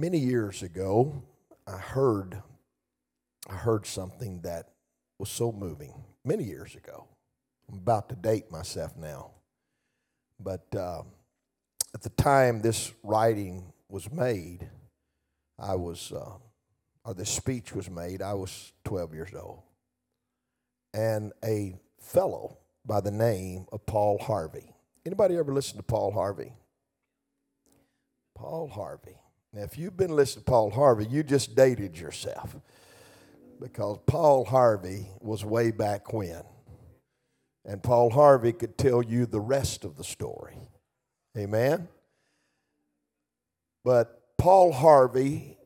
Many years ago, I heard I heard something that was so moving. Many years ago, I'm about to date myself now, but uh, at the time this writing was made, I was, uh, or this speech was made. I was 12 years old, and a fellow by the name of Paul Harvey. Anybody ever listen to Paul Harvey? Paul Harvey. Now, if you've been listening to Paul Harvey, you just dated yourself because Paul Harvey was way back when. And Paul Harvey could tell you the rest of the story. Amen? But Paul Harvey,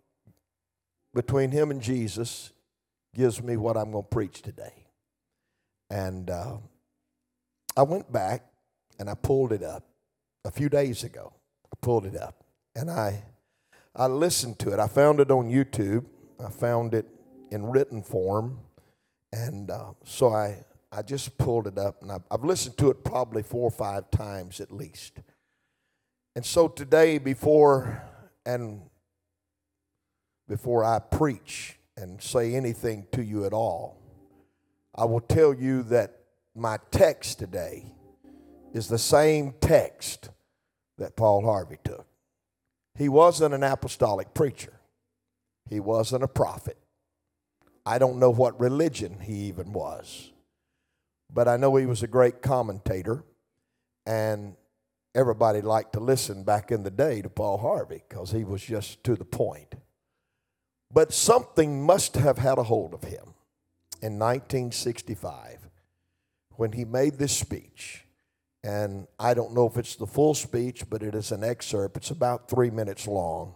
between him and Jesus, gives me what I'm going to preach today. And uh, I went back and I pulled it up a few days ago. I pulled it up and I, I listened to it. I found it on YouTube. I found it in written form. And uh, so I, I just pulled it up and I've, I've listened to it probably four or five times at least. And so today, before and before I preach and say anything to you at all, I will tell you that my text today is the same text that Paul Harvey took. He wasn't an apostolic preacher, he wasn't a prophet. I don't know what religion he even was, but I know he was a great commentator, and everybody liked to listen back in the day to Paul Harvey because he was just to the point. But something must have had a hold of him in 1965 when he made this speech. And I don't know if it's the full speech, but it is an excerpt. It's about three minutes long.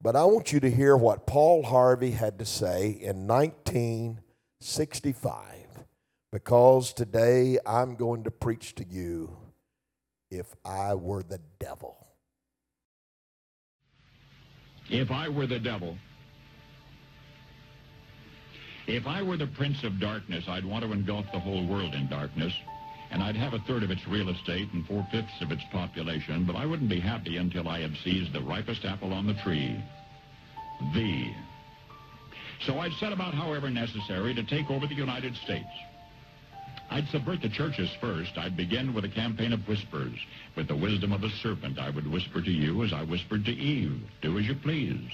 But I want you to hear what Paul Harvey had to say in 1965 because today I'm going to preach to you if I were the devil. If I were the devil, if I were the prince of darkness, I'd want to engulf the whole world in darkness, and I'd have a third of its real estate and four-fifths of its population, but I wouldn't be happy until I had seized the ripest apple on the tree, thee. So I'd set about, however necessary, to take over the United States. I'd subvert the churches first. I'd begin with a campaign of whispers. With the wisdom of a serpent, I would whisper to you as I whispered to Eve, do as you please.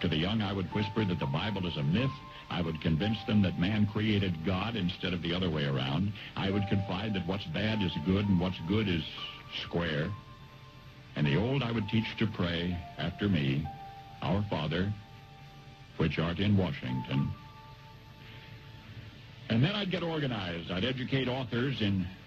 To the young, I would whisper that the Bible is a myth. I would convince them that man created God instead of the other way around. I would confide that what's bad is good and what's good is square. And the old I would teach to pray after me, Our Father, which art in Washington. And then I'd get organized. I'd educate authors in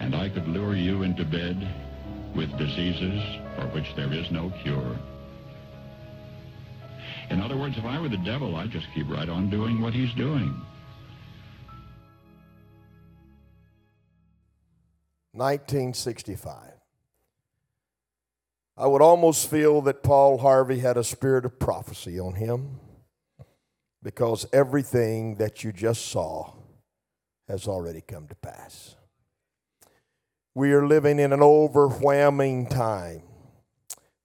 and I could lure you into bed with diseases for which there is no cure. In other words, if I were the devil, I'd just keep right on doing what he's doing. 1965. I would almost feel that Paul Harvey had a spirit of prophecy on him because everything that you just saw has already come to pass. We are living in an overwhelming time.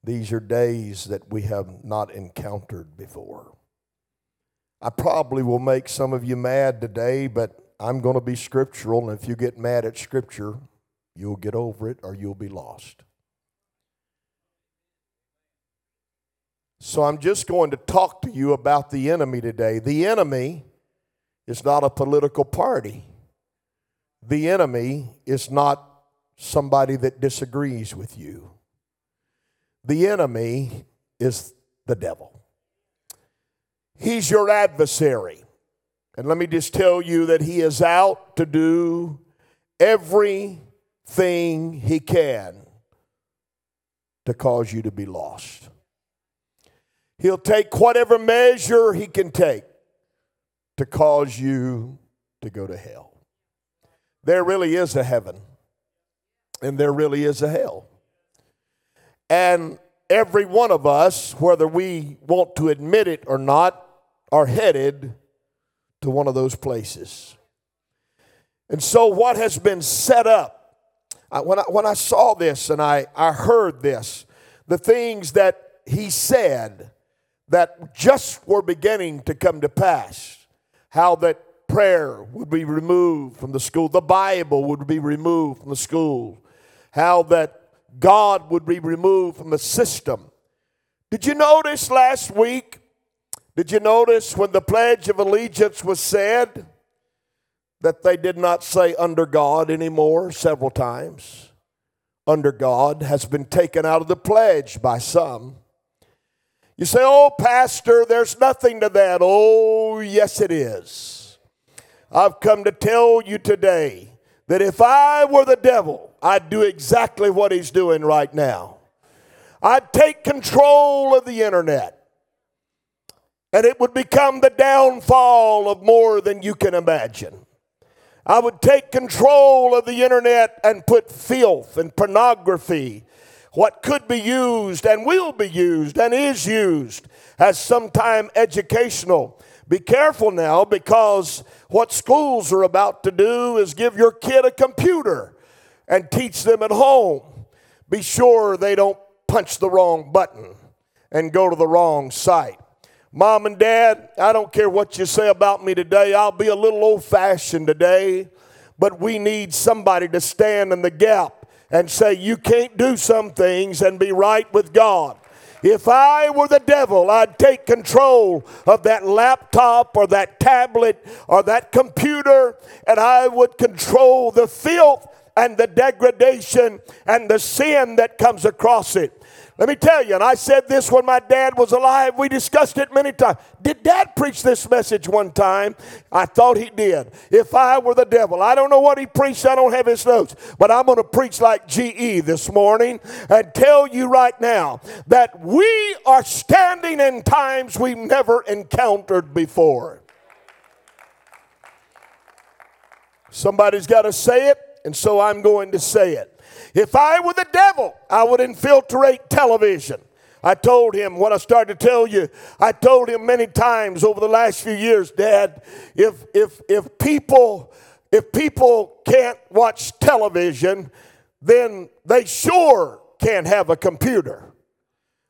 These are days that we have not encountered before. I probably will make some of you mad today, but I'm going to be scriptural, and if you get mad at Scripture, you'll get over it or you'll be lost. So I'm just going to talk to you about the enemy today. The enemy is not a political party, the enemy is not somebody that disagrees with you. The enemy is the devil. He's your adversary. And let me just tell you that he is out to do everything he can to cause you to be lost. He'll take whatever measure he can take to cause you to go to hell. There really is a heaven, and there really is a hell. And every one of us, whether we want to admit it or not, are headed to one of those places. And so, what has been set up, when, I, when I saw this and I, I heard this, the things that he said, that just were beginning to come to pass. How that prayer would be removed from the school, the Bible would be removed from the school, how that God would be removed from the system. Did you notice last week? Did you notice when the Pledge of Allegiance was said that they did not say under God anymore several times? Under God has been taken out of the pledge by some. You say, oh, Pastor, there's nothing to that. Oh, yes, it is. I've come to tell you today that if I were the devil, I'd do exactly what he's doing right now. I'd take control of the internet, and it would become the downfall of more than you can imagine. I would take control of the internet and put filth and pornography what could be used and will be used and is used as sometime educational. Be careful now because what schools are about to do is give your kid a computer and teach them at home. Be sure they don't punch the wrong button and go to the wrong site. Mom and dad, I don't care what you say about me today. I'll be a little old fashioned today, but we need somebody to stand in the gap and say, You can't do some things and be right with God. If I were the devil, I'd take control of that laptop or that tablet or that computer and I would control the filth and the degradation and the sin that comes across it. Let me tell you, and I said this when my dad was alive. We discussed it many times. Did dad preach this message one time? I thought he did. If I were the devil, I don't know what he preached, I don't have his notes, but I'm going to preach like GE this morning and tell you right now that we are standing in times we've never encountered before. Somebody's got to say it, and so I'm going to say it. If I were the devil, I would infiltrate television. I told him what I started to tell you. I told him many times over the last few years, Dad, if if if people if people can't watch television, then they sure can't have a computer.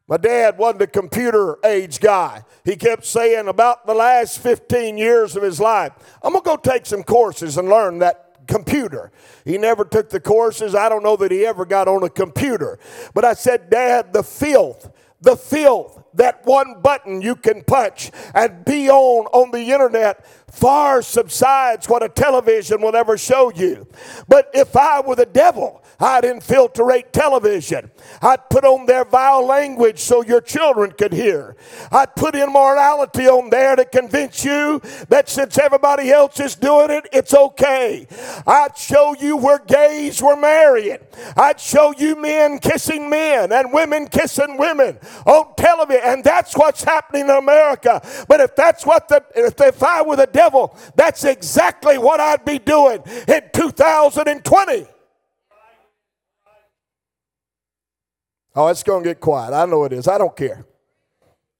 My dad wasn't a computer age guy. He kept saying about the last 15 years of his life, I'm going to go take some courses and learn that computer. He never took the courses. I don't know that he ever got on a computer. But I said, Dad, the filth, the filth that one button you can punch and be on on the internet far subsides what a television will ever show you. But if I were the devil, I'd infiltrate television. I'd put on their vile language so your children could hear. I'd put immorality on there to convince you that since everybody else is doing it, it's okay. I'd show you where gays were marrying. I'd show you men kissing men and women kissing women on television. And that's what's happening in America. But if that's what the, if if I were the devil, that's exactly what I'd be doing in 2020. Oh, it's going to get quiet. I know it is. I don't care.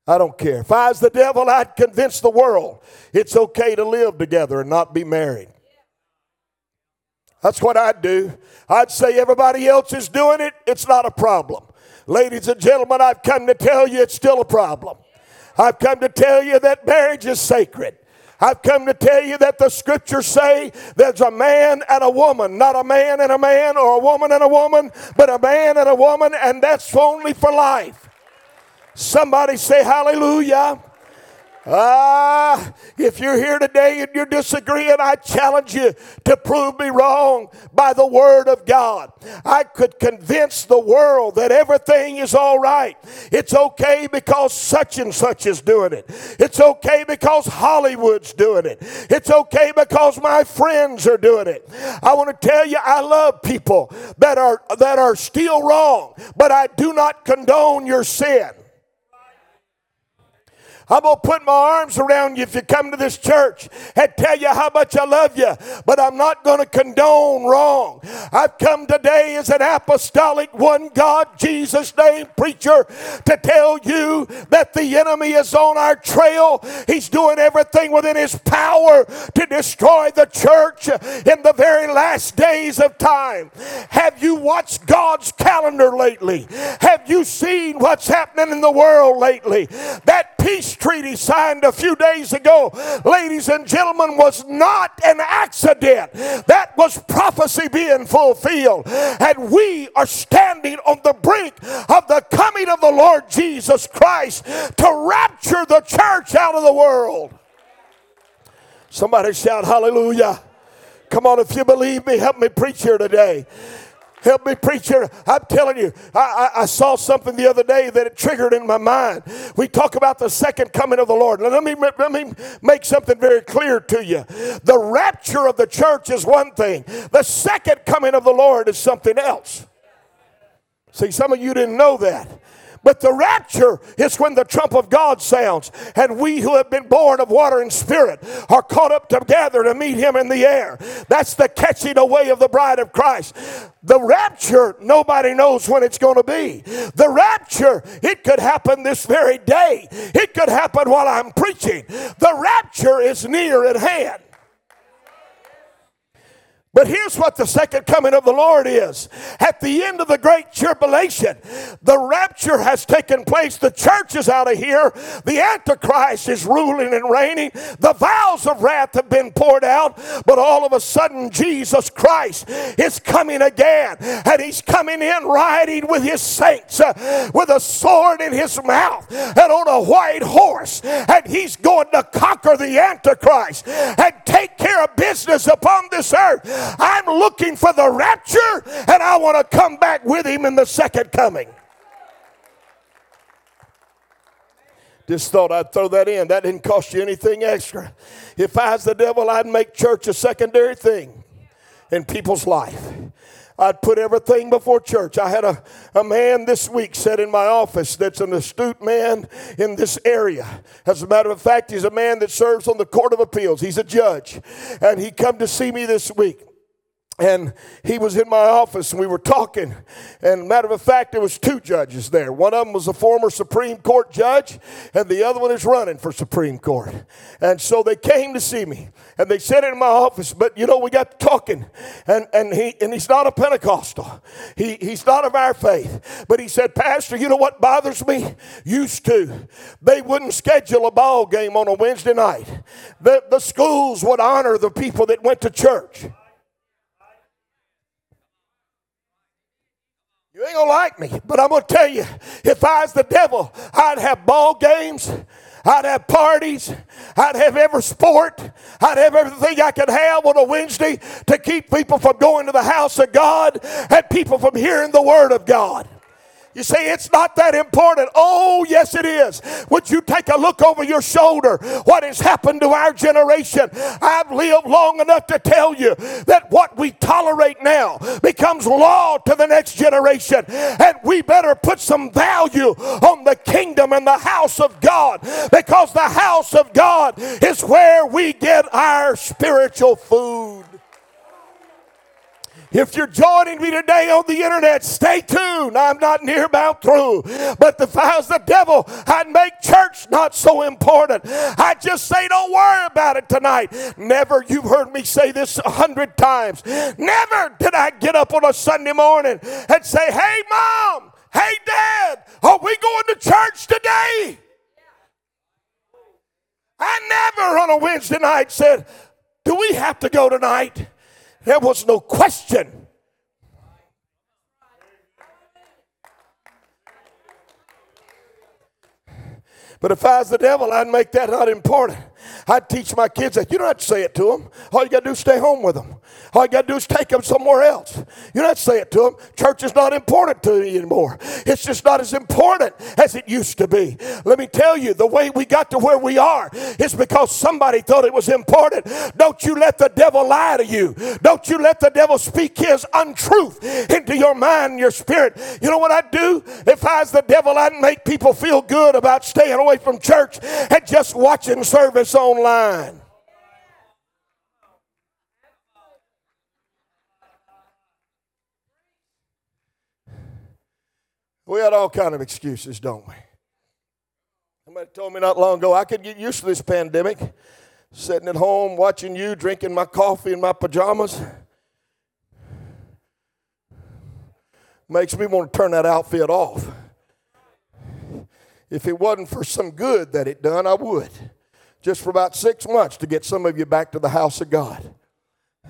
I don't care. If I was the devil, I'd convince the world it's okay to live together and not be married. That's what I'd do. I'd say everybody else is doing it, it's not a problem. Ladies and gentlemen, I've come to tell you it's still a problem. I've come to tell you that marriage is sacred. I've come to tell you that the scriptures say there's a man and a woman, not a man and a man or a woman and a woman, but a man and a woman, and that's only for life. Somebody say hallelujah. Ah, if you're here today and you're disagreeing, I challenge you to prove me wrong by the Word of God. I could convince the world that everything is all right. It's okay because such and such is doing it. It's okay because Hollywood's doing it. It's okay because my friends are doing it. I want to tell you, I love people that are that are still wrong, but I do not condone your sin. I'm going to put my arms around you if you come to this church and tell you how much I love you, but I'm not going to condone wrong. I've come today as an apostolic, one God, Jesus name preacher to tell you that the enemy is on our trail. He's doing everything within his power to destroy the church in the very last days of time. Have you watched God's calendar lately? Have you seen what's happening in the world lately? That peace treaty signed a few days ago, ladies and gentlemen, was not an accident. That was prophecy being fulfilled. And we are standing on the brink of the coming of the Lord Jesus Christ to rapture the church out of the world. Somebody shout hallelujah. Come on, if you believe me, help me preach here today. Help me, preacher. I'm telling you, I, I, I, saw something the other day that it triggered in my mind. We talk about the second coming of the Lord. Let me, let me make something very clear to you. The rapture of the church is one thing, the second coming of the Lord is something else. See, some of you didn't know that. But the rapture is when the trump of God sounds, and we who have been born of water and spirit are caught up together to meet him in the air. That's the catching away of the bride of Christ. The rapture, nobody knows when it's going to be. The rapture, it could happen this very day, it could happen while I'm preaching. The rapture is near at hand. But here's what the second coming of the Lord is. At the end of the great tribulation, the rapture has taken place. The church is out of here. The Antichrist is ruling and reigning. The vials of wrath have been poured out. But all of a sudden, Jesus Christ is coming again. And he's coming in riding with his saints uh, with a sword in his mouth and on a white horse. And he's going to conquer the Antichrist and take care of business upon this earth. I'm looking for the rapture and I want to come back with him in the second coming. Just thought I'd throw that in. That didn't cost you anything extra. If I was the devil, I'd make church a secondary thing in people's life. I'd put everything before church. I had a, a man this week sit in my office that's an astute man in this area. As a matter of fact, he's a man that serves on the Court of Appeals. He's a judge. And he come to see me this week and he was in my office and we were talking. And matter of fact there was two judges there. One of them was a former supreme court judge and the other one is running for supreme court. And so they came to see me and they sat in my office but you know we got talking and, and he and he's not a pentecostal. He, he's not of our faith. But he said pastor you know what bothers me? Used to they wouldn't schedule a ball game on a wednesday night. The, the schools would honor the people that went to church You ain't gonna like me, but I'm gonna tell you, if I was the devil, I'd have ball games. I'd have parties. I'd have every sport. I'd have everything I could have on a Wednesday to keep people from going to the house of God and people from hearing the word of God. You say it's not that important. Oh, yes, it is. Would you take a look over your shoulder? What has happened to our generation? I've lived long enough to tell you that what we tolerate now becomes law to the next generation. And we better put some value on the kingdom and the house of God because the house of God is where we get our spiritual food. If you're joining me today on the internet, stay tuned. I'm not near about through. But if I was the devil, I'd make church not so important. I'd just say, don't worry about it tonight. Never, you've heard me say this a hundred times. Never did I get up on a Sunday morning and say, hey, mom, hey, dad, are we going to church today? I never on a Wednesday night said, do we have to go tonight? There was no question. But if I was the devil, I'd make that not important. I'd teach my kids that. You don't have to say it to them. All you got to do is stay home with them. All you got to do is take them somewhere else. You don't have to say it to them. Church is not important to me anymore. It's just not as important as it used to be. Let me tell you, the way we got to where we are is because somebody thought it was important. Don't you let the devil lie to you. Don't you let the devil speak his untruth into your mind your spirit. You know what I'd do? If I was the devil, I'd make people feel good about staying away from church and just watching service online. We had all kind of excuses, don't we? Somebody told me not long ago I could get used to this pandemic, sitting at home watching you, drinking my coffee in my pajamas. Makes me want to turn that outfit off. If it wasn't for some good that it done, I would. Just for about six months to get some of you back to the house of God.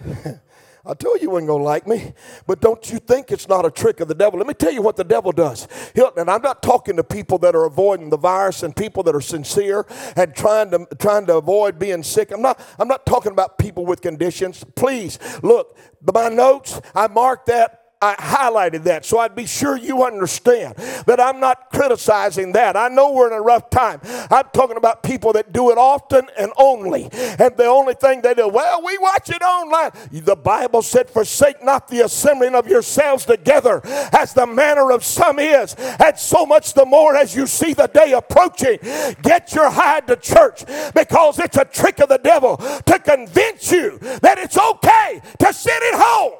I told you you wasn't going to like me, but don't you think it's not a trick of the devil? Let me tell you what the devil does. He'll, and I'm not talking to people that are avoiding the virus and people that are sincere and trying to trying to avoid being sick. I'm not. I'm not talking about people with conditions. Please look. My notes. I marked that I highlighted that so I'd be sure you understand that I'm not criticizing that. I know we're in a rough time. I'm talking about people that do it often and only. And the only thing they do, well, we watch it online. The Bible said, Forsake not the assembling of yourselves together as the manner of some is. And so much the more as you see the day approaching, get your hide to church because it's a trick of the devil to convince you that it's okay to sit at home.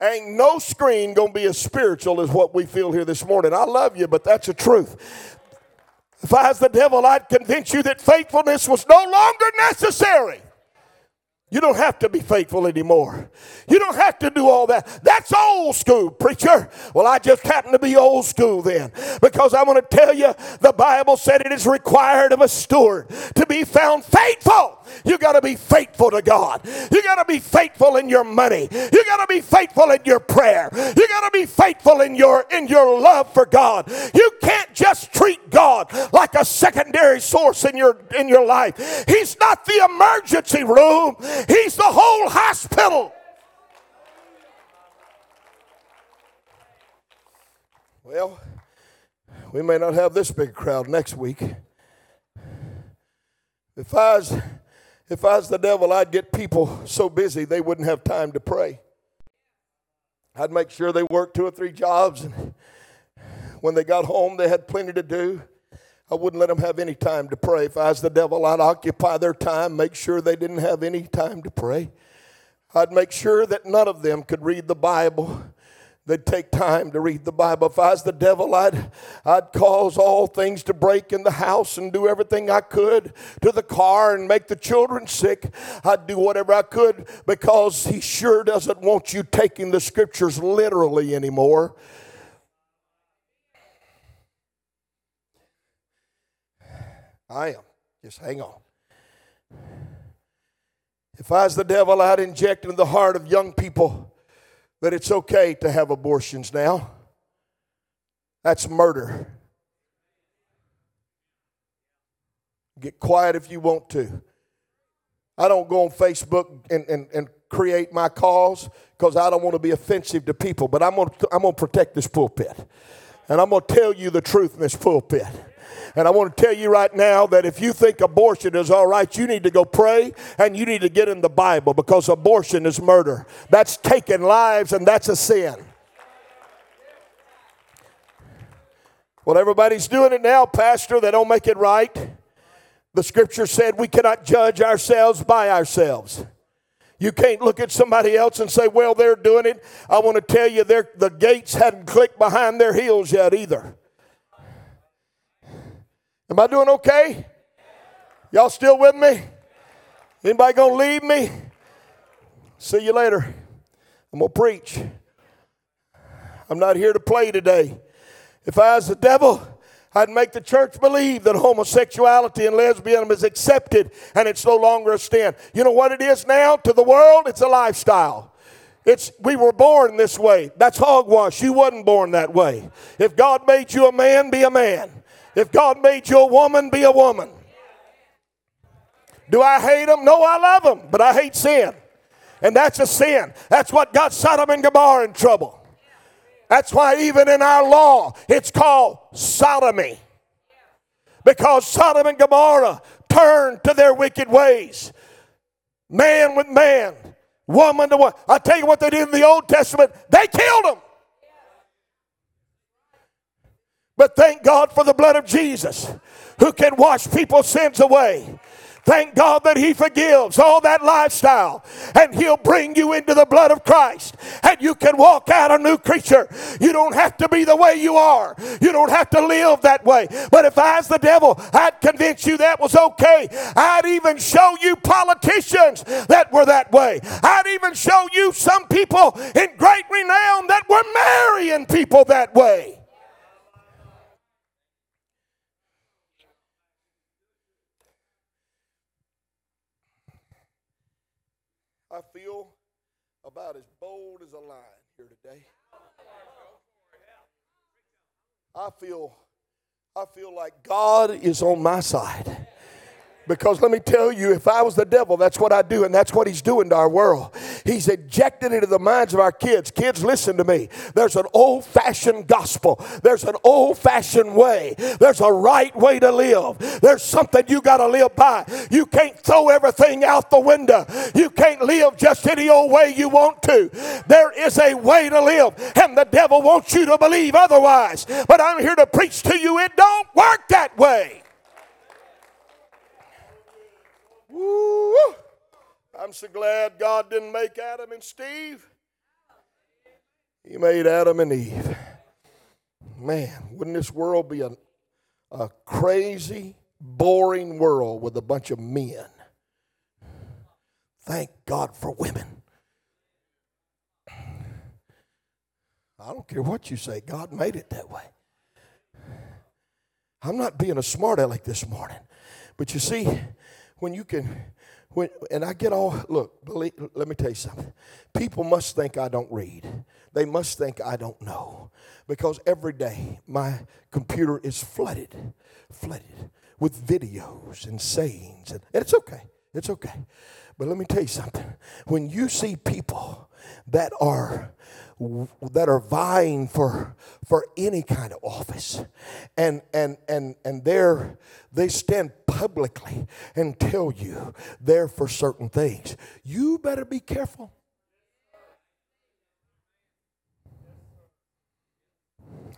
Ain't no screen gonna be as spiritual as what we feel here this morning. I love you, but that's the truth. If I was the devil, I'd convince you that faithfulness was no longer necessary. You don't have to be faithful anymore. You don't have to do all that. That's old school, preacher. Well, I just happen to be old school then. Because I want to tell you, the Bible said it is required of a steward to be found faithful. You got to be faithful to God. You got to be faithful in your money. You got to be faithful in your prayer. You got to be faithful in your in your love for God. You can't just treat God like a secondary source in your in your life. He's not the emergency room. He's the whole hospital. Well, we may not have this big crowd next week. If I was, if I was the devil, I'd get people so busy they wouldn't have time to pray. I'd make sure they worked two or three jobs, and when they got home, they had plenty to do. I wouldn't let them have any time to pray. If I was the devil, I'd occupy their time, make sure they didn't have any time to pray. I'd make sure that none of them could read the Bible. They'd take time to read the Bible. If I was the devil, I'd, I'd cause all things to break in the house and do everything I could to the car and make the children sick. I'd do whatever I could because he sure doesn't want you taking the scriptures literally anymore. I am. Just hang on. If I was the devil, I'd inject into the heart of young people that it's okay to have abortions now. That's murder. Get quiet if you want to. I don't go on Facebook and, and, and create my cause because I don't want to be offensive to people, but I'm going I'm going to protect this pulpit. And I'm going to tell you the truth in this pulpit. And I want to tell you right now that if you think abortion is all right, you need to go pray and you need to get in the Bible because abortion is murder. That's taking lives and that's a sin. Well, everybody's doing it now, Pastor. They don't make it right. The scripture said we cannot judge ourselves by ourselves. You can't look at somebody else and say, well, they're doing it. I want to tell you, the gates hadn't clicked behind their heels yet either. Am I doing okay? Y'all still with me? Anybody gonna leave me? See you later. I'm gonna preach. I'm not here to play today. If I was the devil, I'd make the church believe that homosexuality and lesbianism is accepted and it's no longer a sin. You know what it is now to the world? It's a lifestyle. It's we were born this way. That's hogwash. You wasn't born that way. If God made you a man, be a man. If God made you a woman, be a woman. Do I hate them? No, I love them, but I hate sin. And that's a sin. That's what got Sodom and Gomorrah in trouble. That's why even in our law, it's called sodomy. Because Sodom and Gomorrah turned to their wicked ways. Man with man, woman to woman. I tell you what they did in the Old Testament, they killed them. But thank God for the blood of Jesus who can wash people's sins away. Thank God that He forgives all that lifestyle and He'll bring you into the blood of Christ and you can walk out a new creature. You don't have to be the way you are, you don't have to live that way. But if I was the devil, I'd convince you that was okay. I'd even show you politicians that were that way. I'd even show you some people in great renown that were marrying people that way. I feel about as bold as a lion here today. I feel I feel like God is on my side. Because let me tell you, if I was the devil, that's what I do, and that's what he's doing to our world. He's injected into the minds of our kids. Kids, listen to me. There's an old fashioned gospel, there's an old fashioned way, there's a right way to live. There's something you got to live by. You can't throw everything out the window, you can't live just any old way you want to. There is a way to live, and the devil wants you to believe otherwise. But I'm here to preach to you, it don't work that way. Woo! I'm so glad God didn't make Adam and Steve. He made Adam and Eve. Man, wouldn't this world be a, a crazy, boring world with a bunch of men? Thank God for women. I don't care what you say, God made it that way. I'm not being a smart aleck this morning. But you see, when you can, when, and I get all, look, believe, let me tell you something. People must think I don't read. They must think I don't know. Because every day my computer is flooded, flooded with videos and sayings. And, and it's okay. It's okay. But let me tell you something. When you see people that are that are vying for for any kind of office and and and and they're they stand publicly and tell you they're for certain things you better be careful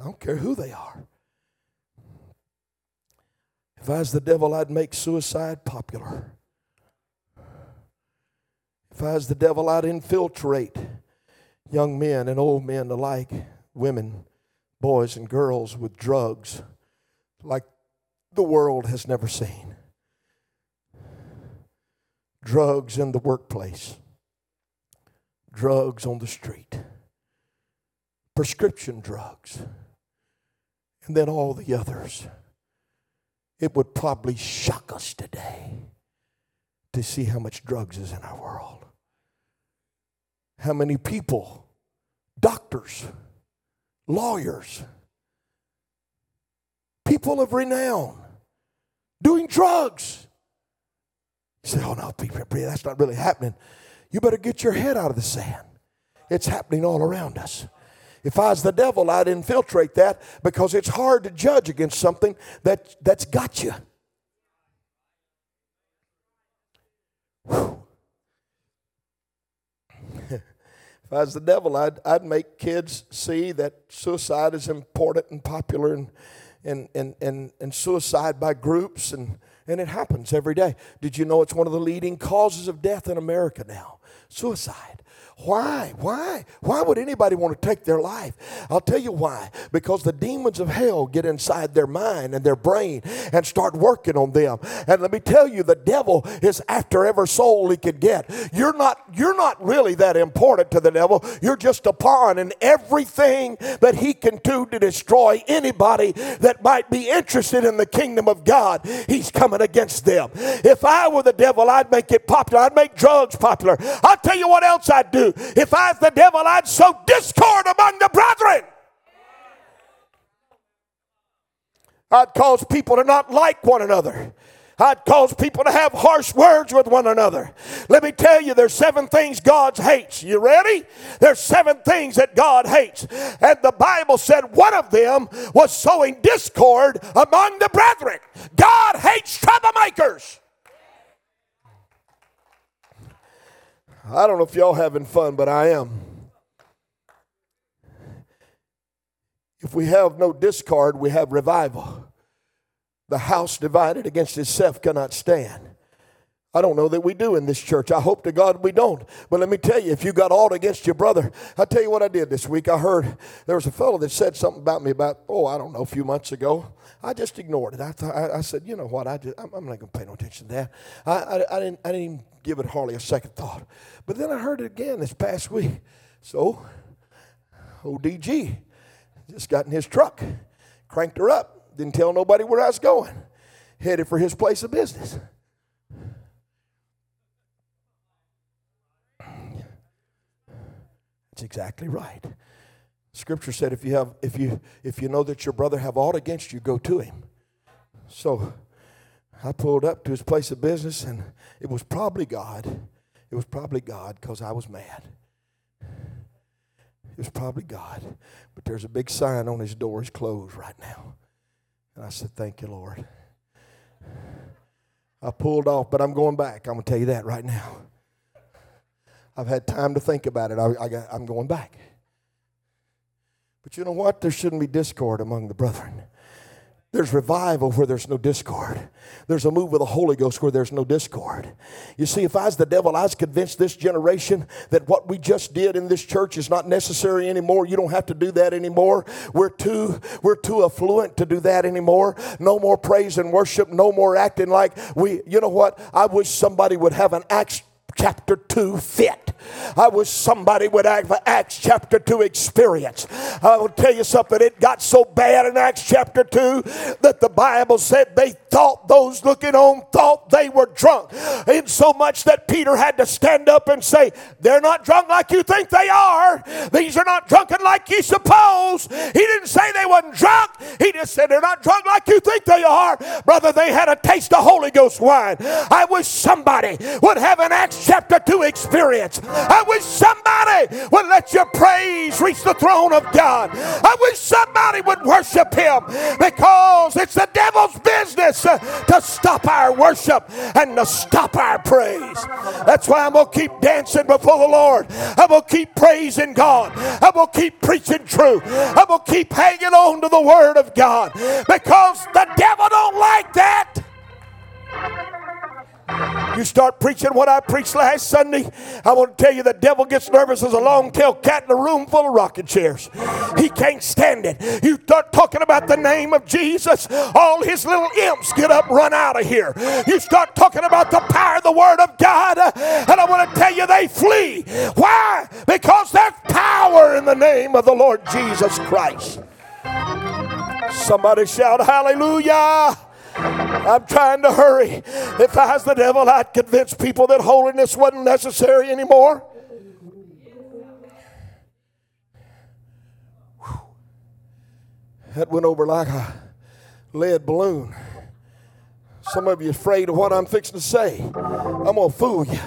I don't care who they are. If I was the devil, I'd make suicide popular. Was the devil, I'd infiltrate young men and old men alike, women, boys, and girls with drugs like the world has never seen. Drugs in the workplace, drugs on the street, prescription drugs, and then all the others. It would probably shock us today to see how much drugs is in our world how many people doctors, lawyers, people of renown doing drugs. You say, oh no, that's not really happening. You better get your head out of the sand. It's happening all around us. If I was the devil, I'd infiltrate that because it's hard to judge against something that, that's got you. if I was the devil, I'd, I'd make kids see that suicide is important and popular and, and, and, and, and suicide by groups, and, and it happens every day. Did you know it's one of the leading causes of death in America now? Suicide. Why? Why? Why would anybody want to take their life? I'll tell you why. Because the demons of hell get inside their mind and their brain and start working on them. And let me tell you, the devil is after every soul he can get. You're not, you're not really that important to the devil. You're just a pawn in everything that he can do to destroy anybody that might be interested in the kingdom of God. He's coming against them. If I were the devil, I'd make it popular. I'd make drugs popular. I'll tell you what else I'd do. If I was the devil, I'd sow discord among the brethren. I'd cause people to not like one another. I'd cause people to have harsh words with one another. Let me tell you, there's seven things God hates. You ready? There's seven things that God hates. And the Bible said one of them was sowing discord among the brethren. God hates troublemakers. I don't know if y'all having fun, but I am. If we have no discard, we have revival. The house divided against itself cannot stand. I don't know that we do in this church. I hope to God we don't. But let me tell you, if you got aught against your brother, I'll tell you what I did this week. I heard there was a fellow that said something about me about, oh, I don't know, a few months ago. I just ignored it. I, I, I said, you know what? I just, I'm, I'm not going to pay no attention to that. I, I, I, didn't, I didn't even give it hardly a second thought. But then I heard it again this past week. So, ODG just got in his truck, cranked her up, didn't tell nobody where I was going, headed for his place of business. That's exactly right. Scripture said if you have if you if you know that your brother have aught against you, go to him. So I pulled up to his place of business and it was probably God. It was probably God because I was mad. It was probably God. But there's a big sign on his door, it's closed right now. And I said, Thank you, Lord. I pulled off, but I'm going back. I'm going to tell you that right now. I've had time to think about it. I, I got, I'm going back. But you know what? There shouldn't be discord among the brethren. There's revival where there's no discord. There's a move of the Holy Ghost where there's no discord. You see, if I was the devil, I was convinced this generation that what we just did in this church is not necessary anymore. You don't have to do that anymore. We're too, we're too affluent to do that anymore. No more praise and worship, no more acting like we, you know what? I wish somebody would have an Acts chapter 2 fit. I wish somebody would have Acts chapter 2 experience. I will tell you something, it got so bad in Acts chapter 2 that the Bible said they thought, those looking on thought they were drunk. In so much that Peter had to stand up and say, They're not drunk like you think they are. These are not drunken like you suppose. He didn't say they wasn't drunk, he just said they're not drunk like you think they are. Brother, they had a taste of Holy Ghost wine. I wish somebody would have an Acts chapter 2 experience. I wish somebody would let your praise reach the throne of God. I wish somebody would worship Him because it's the devil's business uh, to stop our worship and to stop our praise. That's why I'm going to keep dancing before the Lord. I'm going to keep praising God. Going to keep preaching truth. I'm going to keep hanging on to the Word of God because the devil don't like that. You start preaching what I preached last Sunday, I want to tell you the devil gets nervous as a long tailed cat in a room full of rocking chairs. He can't stand it. You start talking about the name of Jesus, all his little imps get up, run out of here. You start talking about the power of the Word of God, and I want to tell you they flee. Why? Because there's power in the name of the Lord Jesus Christ. Somebody shout hallelujah. I'm trying to hurry. If I was the devil, I'd convince people that holiness wasn't necessary anymore. That went over like a lead balloon. Some of you afraid of what I'm fixing to say. I'm going to fool you.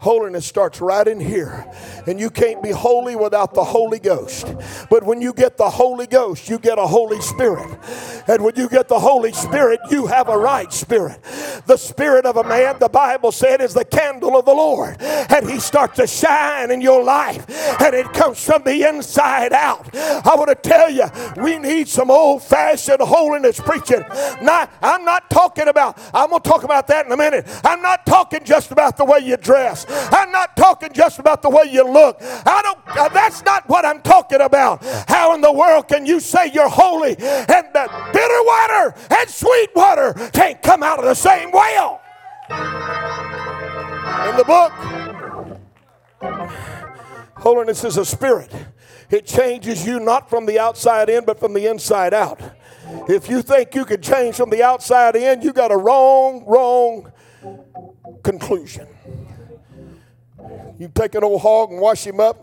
Holiness starts right in here. And you can't be holy without the Holy Ghost. But when you get the Holy Ghost, you get a Holy Spirit. And when you get the Holy Spirit, you have a right spirit. The spirit of a man, the Bible said, is the candle of the Lord. And he starts to shine in your life. And it comes from the inside out. I want to tell you, we need some old fashioned holiness preaching. Not, I'm not talking about, I'm going to talk about that in a minute. I'm not talking just about the way you dress. I'm not talking just about the way you look. I don't. Uh, that's not what I'm talking about. How in the world can you say you're holy and the bitter water and sweet water can't come out of the same well? In the book, holiness is a spirit. It changes you not from the outside in, but from the inside out. If you think you can change from the outside in, you got a wrong, wrong conclusion. You take an old hog and wash him up,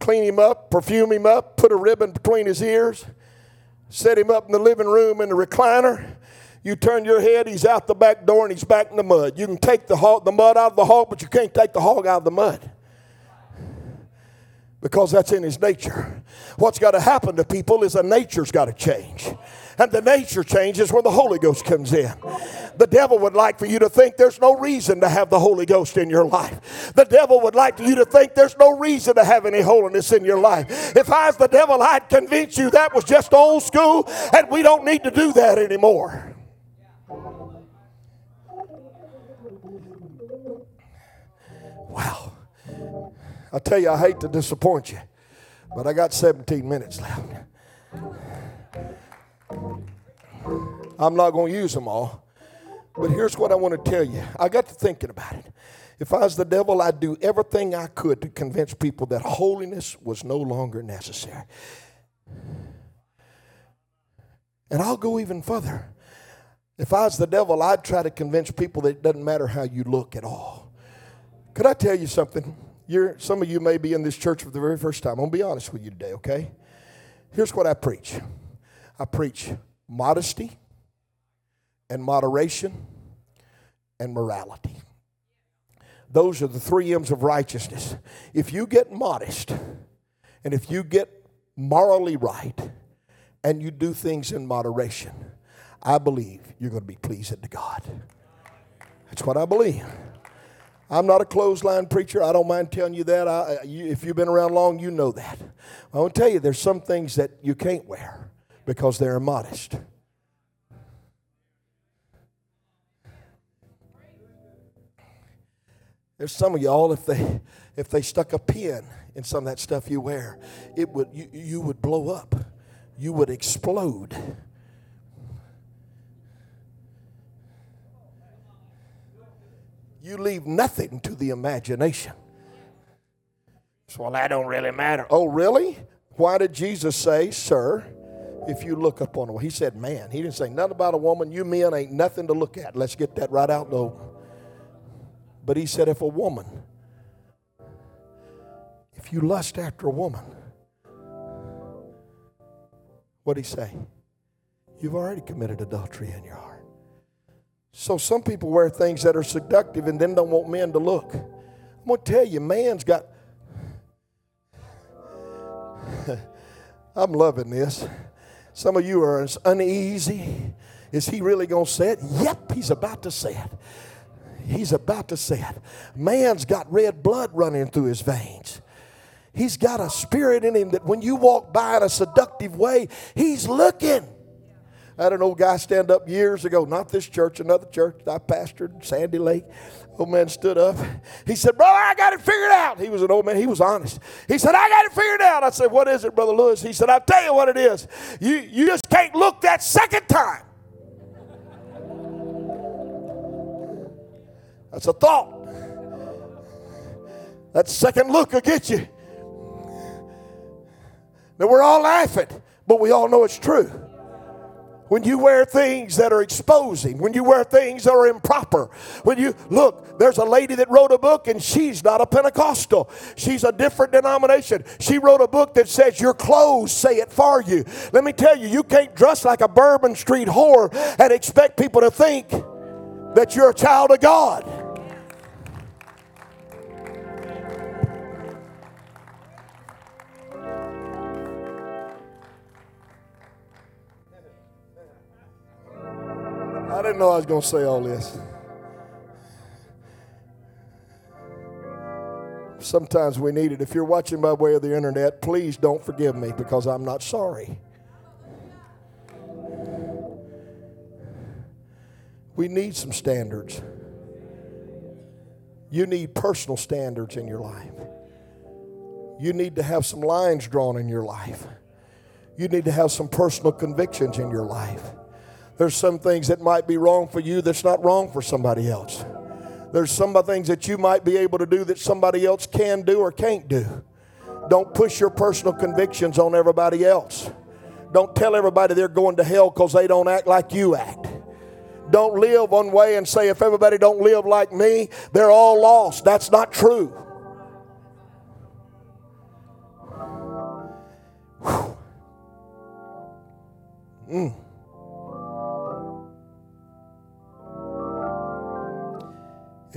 clean him up, perfume him up, put a ribbon between his ears, set him up in the living room in the recliner. You turn your head, he's out the back door and he's back in the mud. You can take the, hog, the mud out of the hog, but you can't take the hog out of the mud because that's in his nature. What's got to happen to people is the nature's got to change. And the nature changes when the Holy Ghost comes in. The devil would like for you to think there's no reason to have the Holy Ghost in your life. The devil would like for you to think there's no reason to have any holiness in your life. If I was the devil, I'd convince you that was just old school and we don't need to do that anymore. Wow. I tell you, I hate to disappoint you, but I got 17 minutes left. I'm not going to use them all. But here's what I want to tell you. I got to thinking about it. If I was the devil, I'd do everything I could to convince people that holiness was no longer necessary. And I'll go even further. If I was the devil, I'd try to convince people that it doesn't matter how you look at all. Could I tell you something? You're, some of you may be in this church for the very first time. I'm going to be honest with you today, okay? Here's what I preach I preach modesty and moderation and morality. Those are the three M's of righteousness. If you get modest and if you get morally right and you do things in moderation, I believe you're going to be pleasing to God. That's what I believe. I'm not a clothesline preacher. I don't mind telling you that. I, if you've been around long, you know that. I want to tell you, there's some things that you can't wear because they're immodest. There's some of y'all, if they if they stuck a pin in some of that stuff you wear, it would you, you would blow up. You would explode. You leave nothing to the imagination. So, well, that don't really matter. Oh, really? Why did Jesus say, sir, if you look upon a woman? He said, man. He didn't say nothing about a woman. You men ain't nothing to look at. Let's get that right out though. But he said, if a woman, if you lust after a woman, what'd he say? You've already committed adultery in your heart. So some people wear things that are seductive and then don't want men to look. I'm going to tell you, man's got. I'm loving this. Some of you are as uneasy. Is he really going to say it? Yep, he's about to say it. He's about to say it. Man's got red blood running through his veins. He's got a spirit in him that when you walk by in a seductive way, he's looking. I had an old guy stand up years ago, not this church, another church that I pastored, Sandy Lake. Old man stood up. He said, Brother, I got it figured out. He was an old man. He was honest. He said, I got it figured out. I said, What is it, Brother Lewis? He said, I'll tell you what it is. You, you just can't look that second time. That's a thought. That second look will get you. Now we're all laughing, but we all know it's true. When you wear things that are exposing, when you wear things that are improper, when you look, there's a lady that wrote a book and she's not a Pentecostal. She's a different denomination. She wrote a book that says your clothes say it for you. Let me tell you, you can't dress like a Bourbon Street whore and expect people to think that you're a child of God. I didn't know I was going to say all this. Sometimes we need it. If you're watching by way of the internet, please don't forgive me because I'm not sorry. We need some standards. You need personal standards in your life. You need to have some lines drawn in your life. You need to have some personal convictions in your life. There's some things that might be wrong for you that's not wrong for somebody else. There's some things that you might be able to do that somebody else can do or can't do. Don't push your personal convictions on everybody else. Don't tell everybody they're going to hell because they don't act like you act. Don't live one way and say if everybody don't live like me, they're all lost. That's not true. Mm.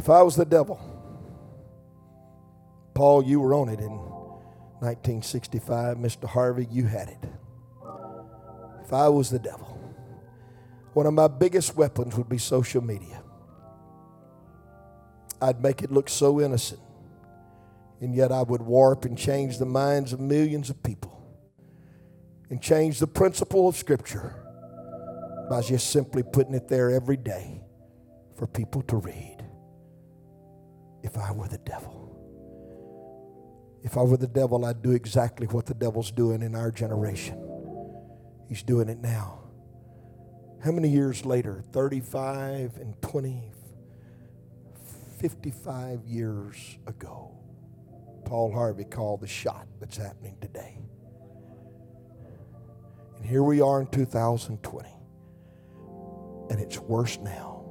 If I was the devil, Paul, you were on it in 1965. Mr. Harvey, you had it. If I was the devil, one of my biggest weapons would be social media. I'd make it look so innocent, and yet I would warp and change the minds of millions of people and change the principle of Scripture by just simply putting it there every day for people to read if I were the devil. If I were the devil, I'd do exactly what the devil's doing in our generation. He's doing it now. How many years later? 35 and 20, 55 years ago. Paul Harvey called the shot that's happening today. And here we are in 2020. And it's worse now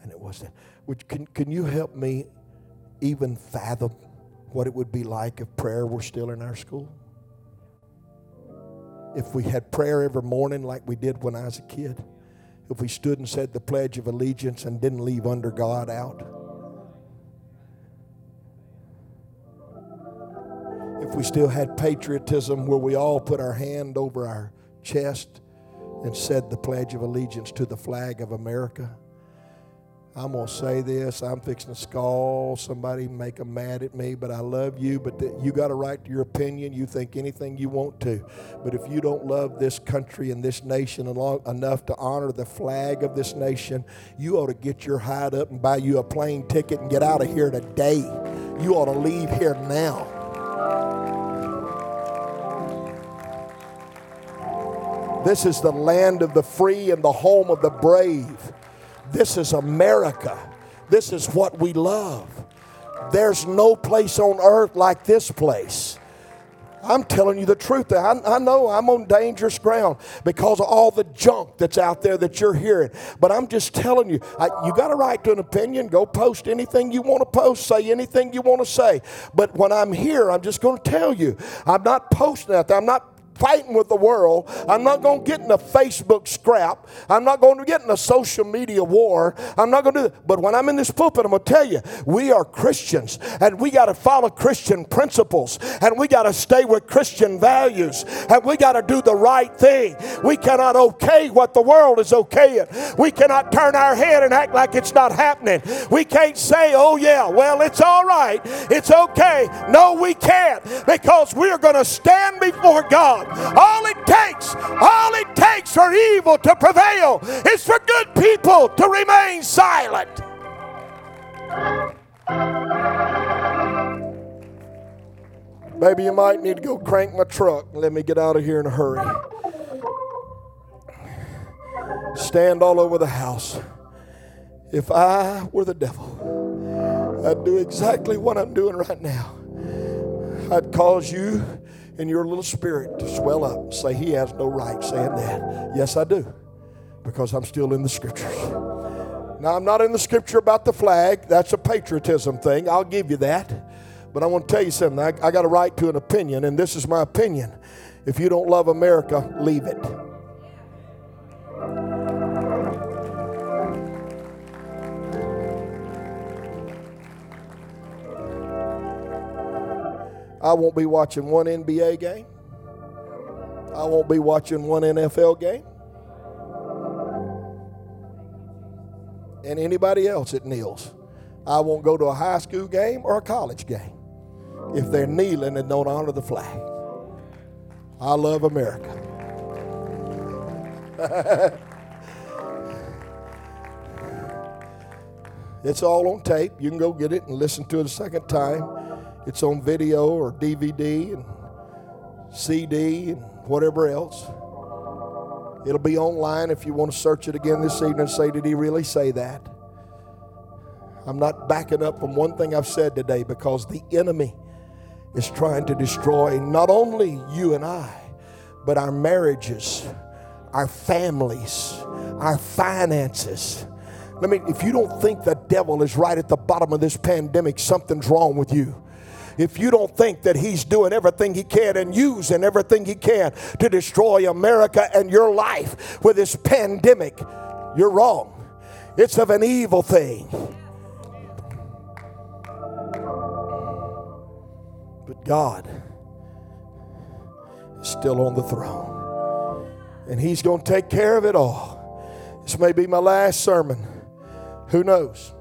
than it was then. Which, can, can you help me even fathom what it would be like if prayer were still in our school? If we had prayer every morning like we did when I was a kid? If we stood and said the Pledge of Allegiance and didn't leave under God out? If we still had patriotism where we all put our hand over our chest and said the Pledge of Allegiance to the flag of America? I'm going to say this. I'm fixing to scald somebody, make them mad at me, but I love you. But the, you got a right to your opinion. You think anything you want to. But if you don't love this country and this nation enough to honor the flag of this nation, you ought to get your hide up and buy you a plane ticket and get out of here today. You ought to leave here now. This is the land of the free and the home of the brave. This is America. This is what we love. There's no place on earth like this place. I'm telling you the truth. I, I, know I'm on dangerous ground because of all the junk that's out there that you're hearing. But I'm just telling you, I, you got a right to an opinion. Go post anything you want to post, say anything you want to say. But when I'm here, I'm just going to tell you, I'm not posting out there. I'm not fighting with the world. I'm not going to get in a Facebook scrap. I'm not going to get in a social media war. I'm not going to do it. But when I'm in this pulpit, I'm going to tell you, we are Christians and we got to follow Christian principles and we got to stay with Christian values and we got to do the right thing. We cannot okay what the world is okaying. We cannot turn our head and act like it's not happening. We can't say, oh, yeah, well, it's all right. It's okay. No, we can't because we're going to stand before God all it takes, all it takes for evil to prevail is for good people to remain silent. Maybe you might need to go crank my truck. Let me get out of here in a hurry. Stand all over the house. If I were the devil, I'd do exactly what I'm doing right now. I'd cause you in your little spirit to swell up and say, He has no right saying that. Yes, I do. because I'm still in the scriptures. Now, I'm not in the scripture about the flag. That's a patriotism thing. I'll give you that. But I want to tell you something. I, I got a right to an opinion, and this is my opinion. If you don't love America, leave it. I won't be watching one NBA game. I won't be watching one NFL game. And anybody else that kneels. I won't go to a high school game or a college game if they're kneeling and don't honor the flag. I love America. it's all on tape. You can go get it and listen to it a second time. It's on video or DVD and CD and whatever else. It'll be online if you want to search it again this evening and say, Did he really say that? I'm not backing up from one thing I've said today because the enemy is trying to destroy not only you and I, but our marriages, our families, our finances. Let me, if you don't think the devil is right at the bottom of this pandemic, something's wrong with you if you don't think that he's doing everything he can and using everything he can to destroy America and your life with this pandemic, you're wrong. It's of an evil thing. But God is still on the throne. And he's going to take care of it all. This may be my last sermon. Who knows?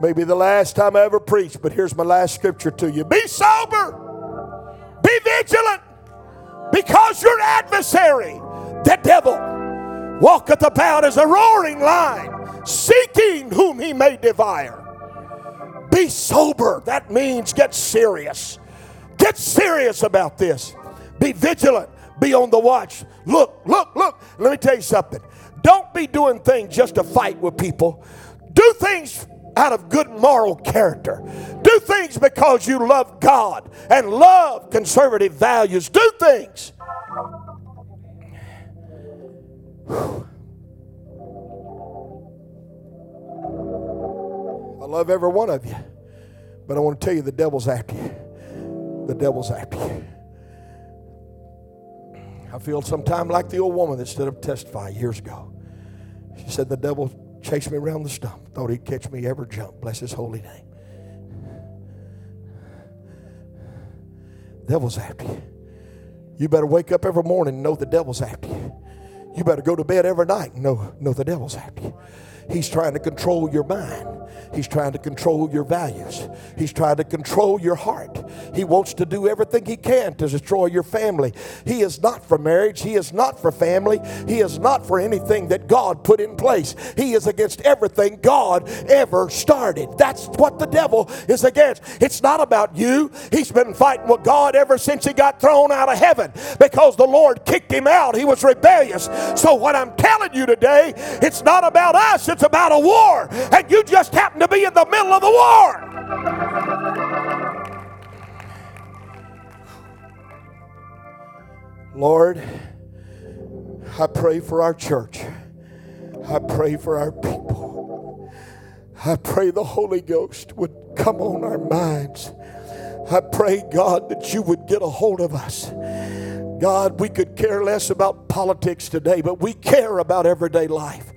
Maybe the last time I ever preached, but here's my last scripture to you. Be sober, be vigilant, because your adversary, the devil, walketh about as a roaring lion, seeking whom he may devour. Be sober. That means get serious. Get serious about this. Be vigilant. Be on the watch. Look, look, look. Let me tell you something. Don't be doing things just to fight with people. Do things out of good moral character. Do things because you love God and love conservative values. Do things. I love every one of you, but I want to tell you the devil's after you. The devil's after you. I feel sometime like the old woman that stood up to testify years ago. She said the devil chased me around the stump. Thought he'd catch me ever jump. Bless his holy name. Devil's after you. You better wake up every morning and know the devil's after you. You better go to bed every night and know, know the devil's after you. He's trying to control your mind. He's trying to control your values. He's trying to control your heart. He wants to do everything he can to destroy your family. He is not for marriage. He is not for family. He is not for anything that God put in place. He is against everything God ever started. That's what the devil is against. It's not about you. He's been fighting with God ever since he got thrown out of heaven because the Lord kicked him out. He was rebellious. So, what I'm telling you today, it's not about us, it's about a war. And you just happen to be in the middle of the war. Lord, I pray for our church. I pray for our people. I pray the Holy Ghost would come on our minds. I pray, God, that you would get a hold of us. God, we could care less about politics today, but we care about everyday life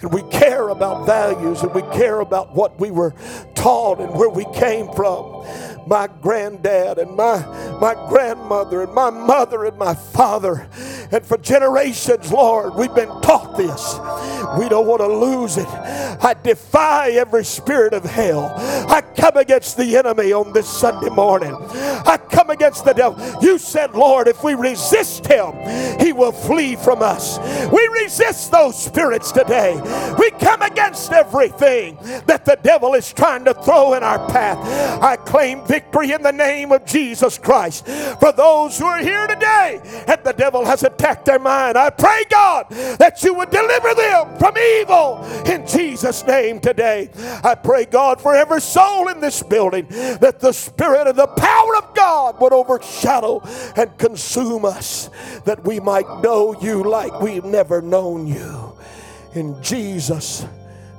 and we care about values and we care about what we were taught and where we came from. My granddad and my, my grandmother and my mother and my father. And for generations, Lord, we've been taught this. We don't want to lose it. I defy every spirit of hell. I come against the enemy on this Sunday morning. I come against the devil. You said, Lord, if we resist him, he will flee from us. We resist those spirits today. We come against everything that the devil is trying to throw in our path. I claim victory in the name of Jesus Christ. For those who are here today and the devil has attacked their mind, I pray, God, that you would deliver them from evil in Jesus' name today. I pray, God, for every soul in this building that the Spirit of the power of God would overshadow and consume us, that we might know you like we've never known you. In Jesus'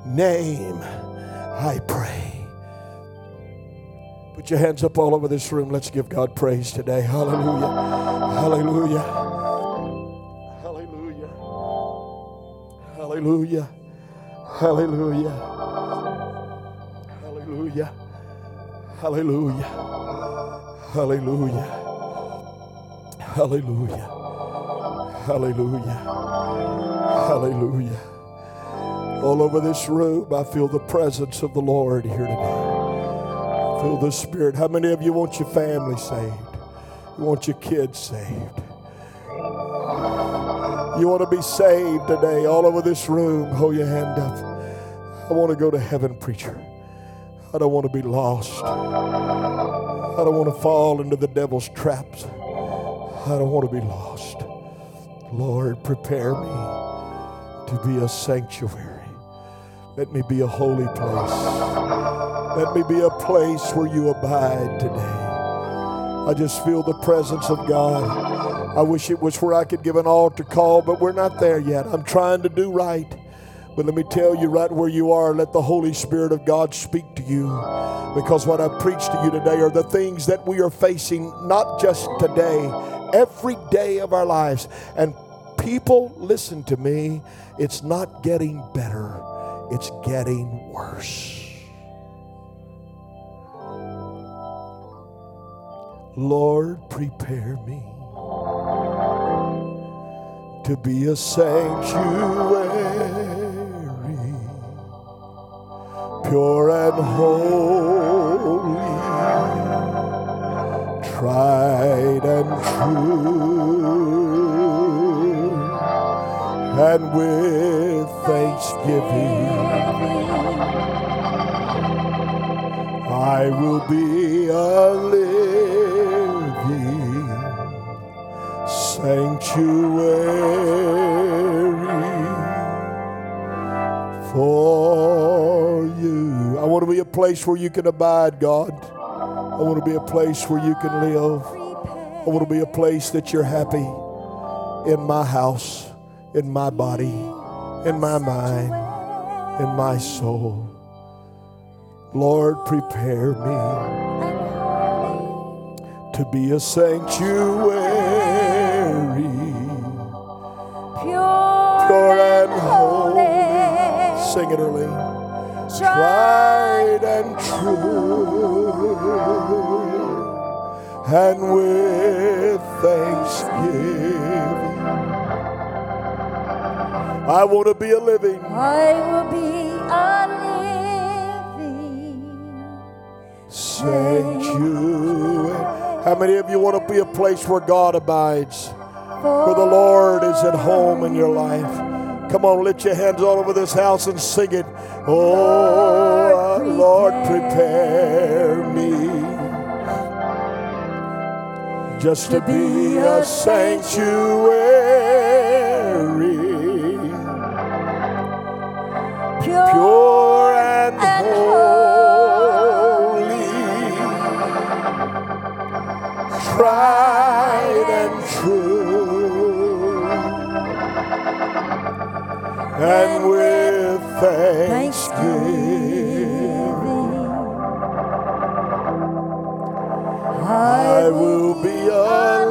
name, I pray. Put your hands up all over this room. Let's give God praise today. Hallelujah. Hallelujah. Hallelujah. Hallelujah. Hallelujah. Hallelujah. Hallelujah. Hallelujah. Hallelujah. Hallelujah. Hallelujah. All over this room, I feel the presence of the Lord here today. I feel the Spirit. How many of you want your family saved? You want your kids saved? You want to be saved today, all over this room. Hold your hand up. I want to go to heaven, preacher. I don't want to be lost. I don't want to fall into the devil's traps. I don't want to be lost. Lord, prepare me to be a sanctuary. Let me be a holy place. Let me be a place where you abide today. I just feel the presence of God. I wish it was where I could give an altar call, but we're not there yet. I'm trying to do right. But let me tell you right where you are, let the Holy Spirit of God speak to you. Because what I preach to you today are the things that we are facing, not just today, every day of our lives. And people, listen to me, it's not getting better, it's getting worse. Lord, prepare me to be a sanctuary, pure and holy, tried and true, and with thanksgiving. I will be a living sanctuary for you. I want to be a place where you can abide, God. I want to be a place where you can live. I want to be a place that you're happy in my house, in my body, in my mind, in my soul. Lord, prepare me to be a sanctuary, pure and holy. Sing it, Earlene. Tried and true, and with thanksgiving. I want to be a living I will be a living sanctuary. How many of you want to be a place where God abides, where the Lord is at home in your life? Come on, lift your hands all over this house and sing it. Oh, Lord, prepare me just to be a sanctuary, pure, pure and and holy. tried and true, and with thanksgiving, I will be a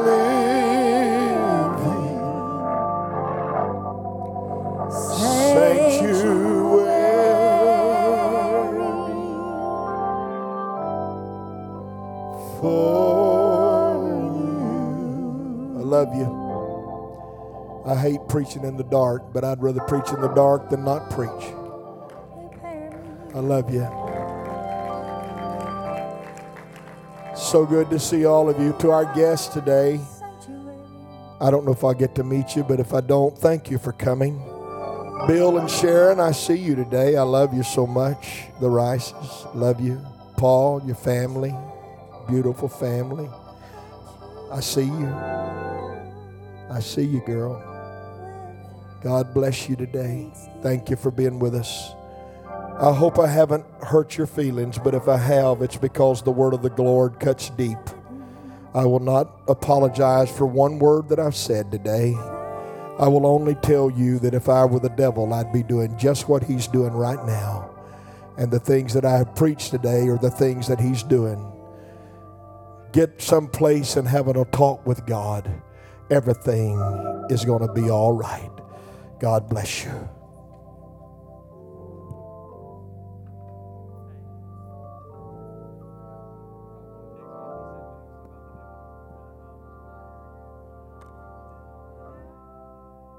Preaching in the dark, but I'd rather preach in the dark than not preach. I love you. So good to see all of you. To our guests today, I don't know if I get to meet you, but if I don't, thank you for coming. Bill and Sharon, I see you today. I love you so much. The Rices, love you. Paul, your family, beautiful family. I see you. I see you, girl. God bless you today. Thank you for being with us. I hope I haven't hurt your feelings, but if I have, it's because the word of the Lord cuts deep. I will not apologize for one word that I've said today. I will only tell you that if I were the devil, I'd be doing just what he's doing right now. And the things that I have preached today are the things that he's doing. Get someplace and having a talk with God. Everything is going to be all right. God bless you.